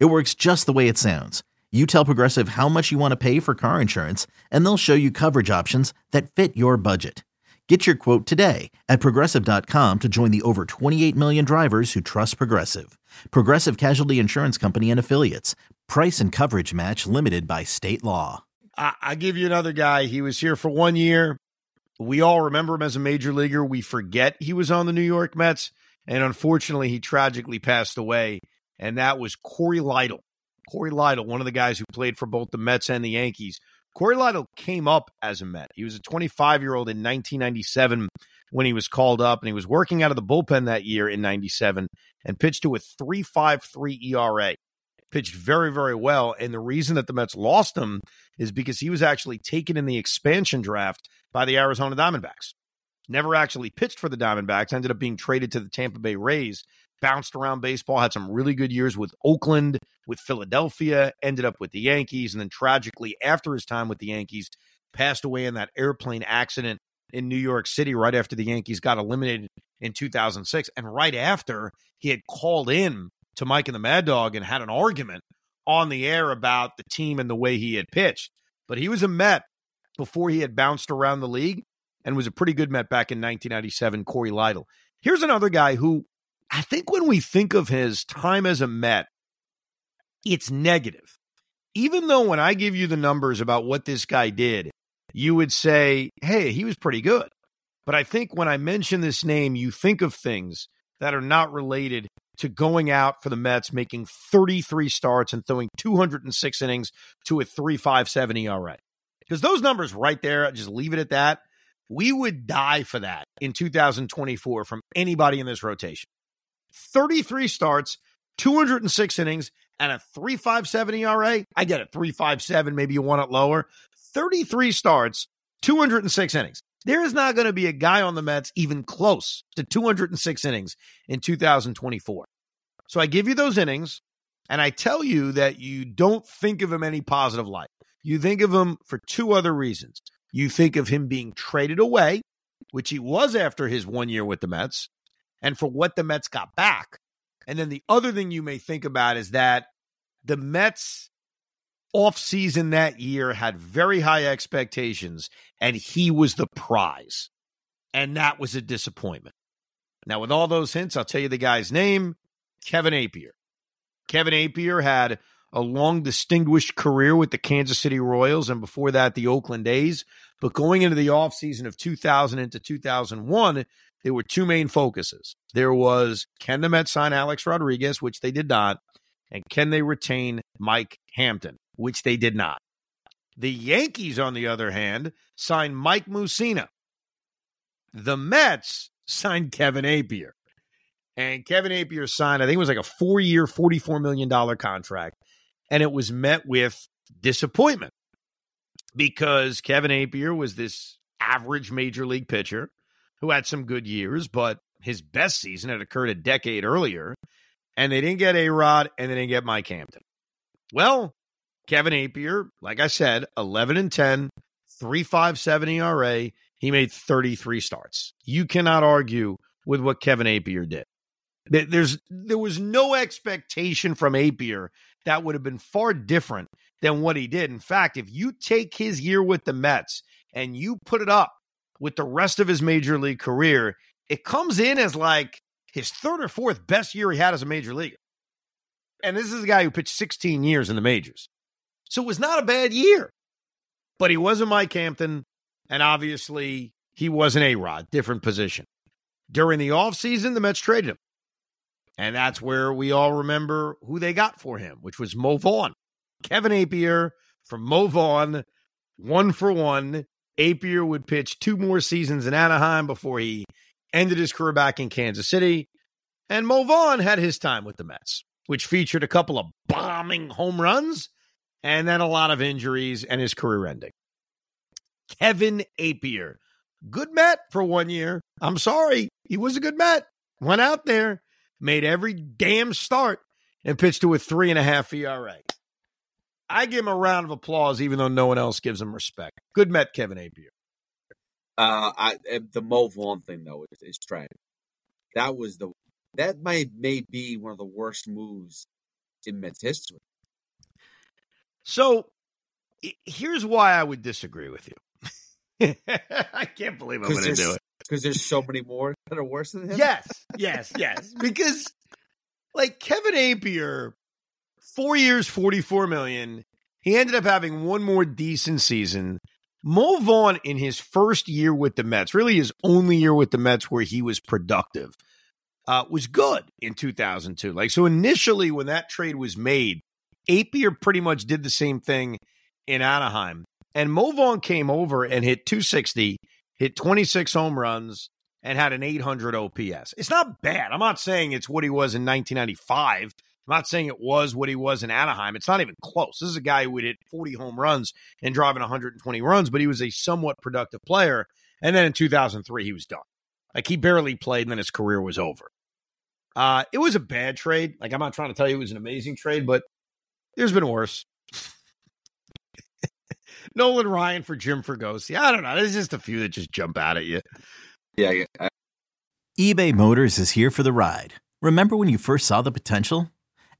It works just the way it sounds. You tell Progressive how much you want to pay for car insurance, and they'll show you coverage options that fit your budget. Get your quote today at progressive.com to join the over 28 million drivers who trust Progressive. Progressive Casualty Insurance Company and Affiliates. Price and coverage match limited by state law. I, I give you another guy. He was here for one year. We all remember him as a major leaguer. We forget he was on the New York Mets. And unfortunately, he tragically passed away and that was Corey Lidle. Corey Lidle, one of the guys who played for both the Mets and the Yankees. Corey Lidle came up as a Met. He was a 25 year old in 1997 when he was called up, and he was working out of the bullpen that year in 97 and pitched to a 3.53 ERA. Pitched very, very well. And the reason that the Mets lost him is because he was actually taken in the expansion draft by the Arizona Diamondbacks. Never actually pitched for the Diamondbacks, ended up being traded to the Tampa Bay Rays bounced around baseball, had some really good years with Oakland, with Philadelphia, ended up with the Yankees, and then tragically, after his time with the Yankees, passed away in that airplane accident in New York City right after the Yankees got eliminated in 2006. And right after, he had called in to Mike and the Mad Dog and had an argument on the air about the team and the way he had pitched. But he was a Met before he had bounced around the league and was a pretty good Met back in 1997, Corey Lidle. Here's another guy who I think when we think of his time as a Met, it's negative. Even though when I give you the numbers about what this guy did, you would say, hey, he was pretty good. But I think when I mention this name, you think of things that are not related to going out for the Mets, making 33 starts and throwing 206 innings to a 3.57 ERA. Because those numbers right there, just leave it at that. We would die for that in 2024 from anybody in this rotation. 33 starts, 206 innings, and a 3.57 ERA. I get it, 3.57. Maybe you want it lower. 33 starts, 206 innings. There is not going to be a guy on the Mets even close to 206 innings in 2024. So I give you those innings, and I tell you that you don't think of him any positive light. You think of him for two other reasons. You think of him being traded away, which he was after his one year with the Mets and for what the Mets got back. And then the other thing you may think about is that the Mets offseason that year had very high expectations and he was the prize. And that was a disappointment. Now, with all those hints, I'll tell you the guy's name Kevin Appier. Kevin Appier had a long, distinguished career with the Kansas City Royals and before that, the Oakland A's. But going into the offseason of 2000 into 2001, there were two main focuses. There was can the Mets sign Alex Rodriguez, which they did not, and can they retain Mike Hampton, which they did not. The Yankees, on the other hand, signed Mike Mussina. The Mets signed Kevin Appier. And Kevin Appier signed, I think it was like a four year, $44 million contract. And it was met with disappointment because Kevin Appier was this average major league pitcher who had some good years, but his best season had occurred a decade earlier, and they didn't get A Rod and they didn't get Mike Hampton. Well, Kevin Appier, like I said, 11 and 10, 357 ERA. He made 33 starts. You cannot argue with what Kevin Appier did. There's there was no expectation from Appier that would have been far different than what he did. In fact, if you take his year with the Mets and you put it up with the rest of his major league career, it comes in as like his third or fourth best year he had as a major leaguer. And this is a guy who pitched 16 years in the majors. So it was not a bad year. But he wasn't Mike Hampton, and obviously he wasn't A Rod, different position. During the offseason, the Mets traded him. And that's where we all remember who they got for him, which was Mo Vaughn. Kevin Appier from Mo Vaughn, one for one. Appier would pitch two more seasons in Anaheim before he ended his career back in Kansas City. And Mo Vaughn had his time with the Mets. which featured a couple of bombing home runs and then a lot of injuries and his career ending. Kevin Appier, good Met for one year. I'm sorry, he was a good Met. Went out there, made every damn start, and pitched to a three and a half ERA. I give him a round of applause, even though no one else gives him respect. Good Met, Kevin Appier. Uh, I eh, the Mo Vaughn thing though is, is tragic. That was the that might may be one of the worst moves in Mets history. So here's why I would disagree with you. I can't believe I'm going to do it because there's so many more that are worse than him. Yes, yes, yes. because like Kevin Appier, four years, forty four million. He ended up having one more decent season. Mo Vaughn in his first year with the Mets, really his only year with the Mets where he was productive, uh, was good in 2002. Like so, initially when that trade was made, Appier pretty much did the same thing in Anaheim, and Mo Vaughn came over and hit 260, hit 26 home runs, and had an 800 OPS. It's not bad. I'm not saying it's what he was in 1995. I'm not saying it was what he was in Anaheim. It's not even close. This is a guy who would hit 40 home runs and driving 120 runs, but he was a somewhat productive player. And then in 2003, he was done. Like he barely played, and then his career was over. Uh, it was a bad trade. Like I'm not trying to tell you it was an amazing trade, but there's been worse. Nolan Ryan for Jim Fregosi. I don't know. There's just a few that just jump out at you. Yeah. I- eBay Motors is here for the ride. Remember when you first saw the potential?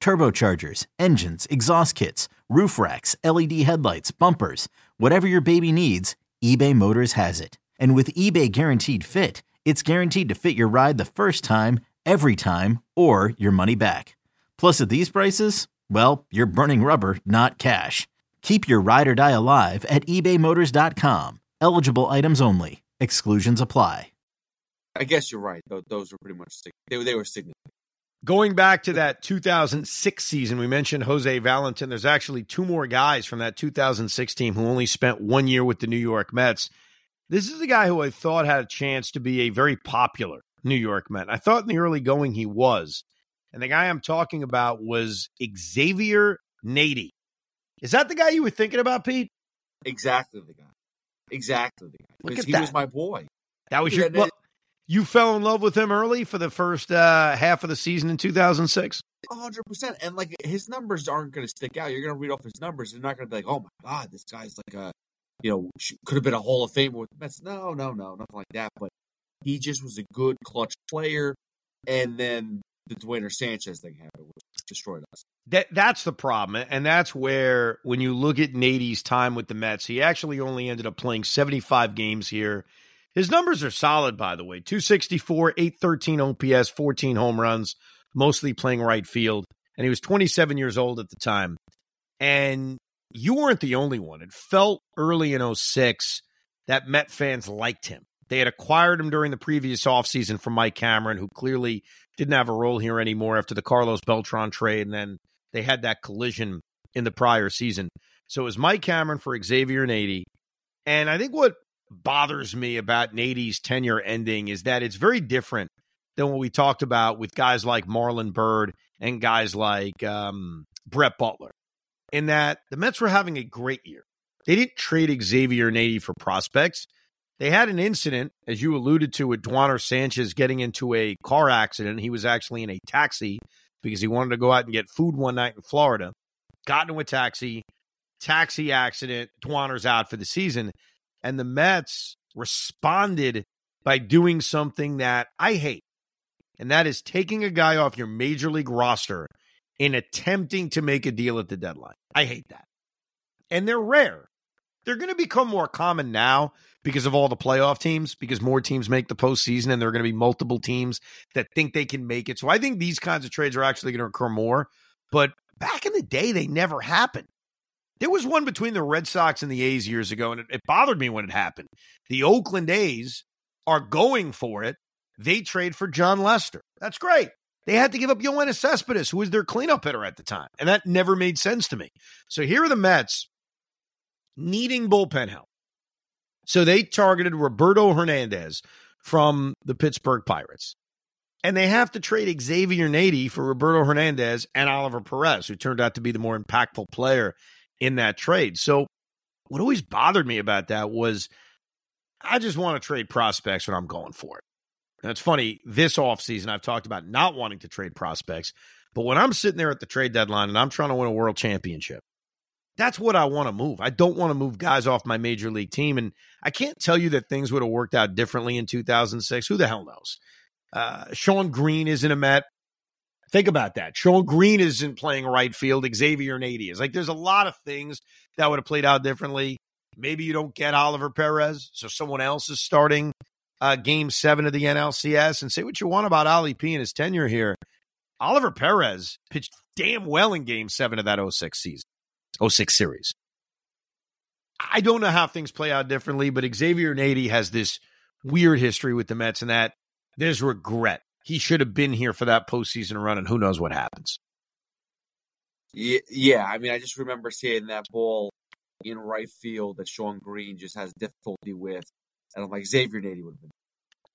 turbochargers, engines, exhaust kits, roof racks, LED headlights, bumpers, whatever your baby needs, eBay Motors has it. And with eBay Guaranteed Fit, it's guaranteed to fit your ride the first time, every time, or your money back. Plus, at these prices, well, you're burning rubber, not cash. Keep your ride or die alive at ebaymotors.com. Eligible items only. Exclusions apply. I guess you're right. Those, were pretty much they, they were significant. Going back to that 2006 season, we mentioned Jose Valentin. There's actually two more guys from that 2006 team who only spent one year with the New York Mets. This is a guy who I thought had a chance to be a very popular New York Met. I thought in the early going he was. And the guy I'm talking about was Xavier Nady. Is that the guy you were thinking about, Pete? Exactly the guy. Exactly the guy. Look Because at he that. was my boy. That was your. Well, you fell in love with him early for the first uh, half of the season in 2006. hundred percent. And like his numbers aren't going to stick out. You're going to read off his numbers. You're not going to be like, oh my god, this guy's like a, you know, could have been a Hall of Famer with the Mets. No, no, no, nothing like that. But he just was a good clutch player. And then the Duaner Sanchez thing happened, which destroyed us. That that's the problem, and that's where when you look at Nady's time with the Mets, he actually only ended up playing 75 games here. His numbers are solid, by the way 264, 813 OPS, 14 home runs, mostly playing right field. And he was 27 years old at the time. And you weren't the only one. It felt early in 06 that Met fans liked him. They had acquired him during the previous offseason from Mike Cameron, who clearly didn't have a role here anymore after the Carlos Beltran trade. And then they had that collision in the prior season. So it was Mike Cameron for Xavier Nady. And I think what bothers me about Nady's tenure ending is that it's very different than what we talked about with guys like Marlon Byrd and guys like um, Brett Butler, in that the Mets were having a great year. They didn't trade Xavier Nady for prospects. They had an incident, as you alluded to, with Duaner Sanchez getting into a car accident. He was actually in a taxi because he wanted to go out and get food one night in Florida. Got into a taxi, taxi accident. Duaner's out for the season. And the Mets responded by doing something that I hate, and that is taking a guy off your major league roster in attempting to make a deal at the deadline. I hate that. And they're rare. They're going to become more common now because of all the playoff teams, because more teams make the postseason and there are going to be multiple teams that think they can make it. So I think these kinds of trades are actually going to occur more. but back in the day, they never happened. There was one between the Red Sox and the A's years ago, and it, it bothered me when it happened. The Oakland A's are going for it. They trade for Jon Lester. That's great. They had to give up Yoenis Cespedes, who was their cleanup hitter at the time, and that never made sense to me. So here are the Mets needing bullpen help. So they targeted Roberto Hernandez from the Pittsburgh Pirates. And they have to trade Xavier Nady for Roberto Hernandez and Oliver Perez, who turned out to be the more impactful player in that trade. So what always bothered me about that was I just want to trade prospects when I'm going for it. And it's funny, this offseason, I've talked about not wanting to trade prospects. But when I'm sitting there at the trade deadline and I'm trying to win a world championship, that's what I want to move. I don't want to move guys off my major league team. And I can't tell you that things would have worked out differently in 2006. Who the hell knows? Uh, Shawn Green isn't a Met. Think about that. Shawn Green isn't playing right field. Xavier Nady is. Like, there's a lot of things that would have played out differently. Maybe you don't get Oliver Perez, so someone else is starting uh, game seven of the NLCS. And say what you want about Ollie P and his tenure here. Oliver Perez pitched damn well in game seven of that 06 season. 06 series. I don't know how things play out differently, but Xavier Nady has this weird history with the Mets and that there's regret. He should have been here for that postseason run, and who knows what happens. Yeah. I mean, I just remember seeing that ball in right field that Shawn Green just has difficulty with, and I'm like, Xavier Nady would have been.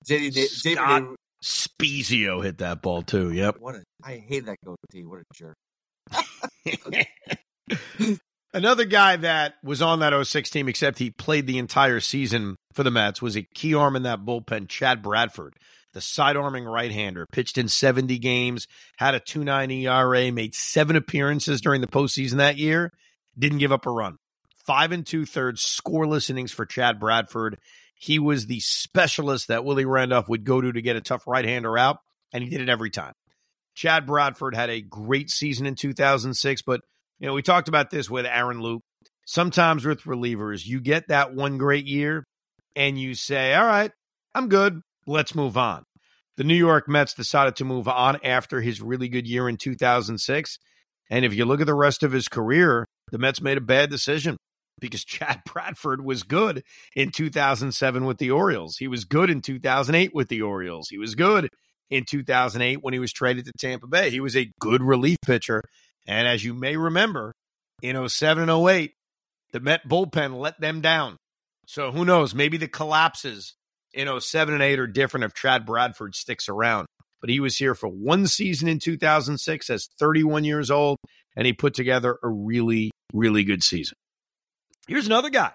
Xavier, Xavier Nady, Spiezio hit that ball too. Yep. What a I hate that goatee. What a jerk. Another guy that was on that 06 team, except he played the entire season for the Mets, was a key arm in that bullpen, Chad Bradford, the sidearming right hander. Pitched in 70 games, had a 2.9 ERA, made seven appearances during the postseason that year, didn't give up a run. Five and two thirds scoreless innings for Chad Bradford. He was the specialist that Willie Randolph would go to to get a tough right hander out, and he did it every time. Chad Bradford had a great season in 2006, but you know, we talked about this with Aaron Loup. Sometimes with relievers, you get that one great year and you say, all right, I'm good. Let's move on. The New York Mets decided to move on after his really good year in 2006. And if you look at the rest of his career, the Mets made a bad decision because Chad Bradford was good in 2007 with the Orioles. He was good in 2008 with the Orioles. He was good in 2008 when he was traded to Tampa Bay. He was a good relief pitcher. And as you may remember, in 07 and 08, the Met bullpen let them down. So who knows? Maybe the collapses in 07 and 8 are different if Chad Bradford sticks around. But he was here for one season in 2006 as 31 years old, and he put together a really, really good season. Here's another guy.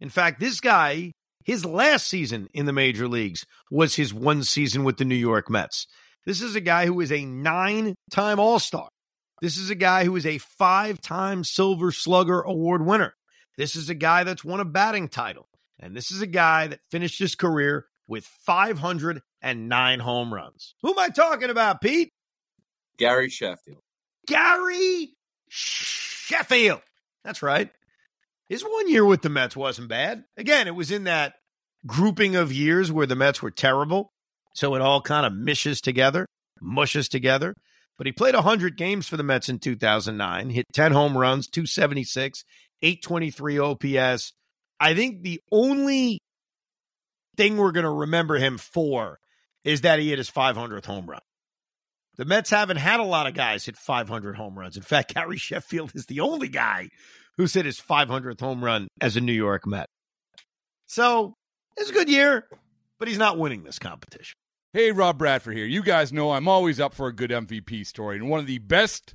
In fact, this guy, his last season in the major leagues was his one season with the New York Mets. This is a guy who is a nine time All Star. This is a guy who is a five time Silver Slugger Award winner. This is a guy that's won a batting title. And this is a guy that finished his career with 509 home runs. Who am I talking about, Pete? Gary Sheffield. Gary Sheffield. That's right. His one year with the Mets wasn't bad. Again, it was in that grouping of years where the Mets were terrible. So it all kind of mishes together, mushes together. But he played 100 games for the Mets in 2009, hit 10 home runs, 276, 823 OPS. I think the only thing we're going to remember him for is that he hit his 500th home run. The Mets haven't had a lot of guys hit 500 home runs. In fact, Gary Sheffield is the only guy who's hit his 500th home run as a New York Met. So it's a good year, but he's not winning this competition. Hey, Rob Bradford here. You guys know I'm always up for a good MVP story, and one of the best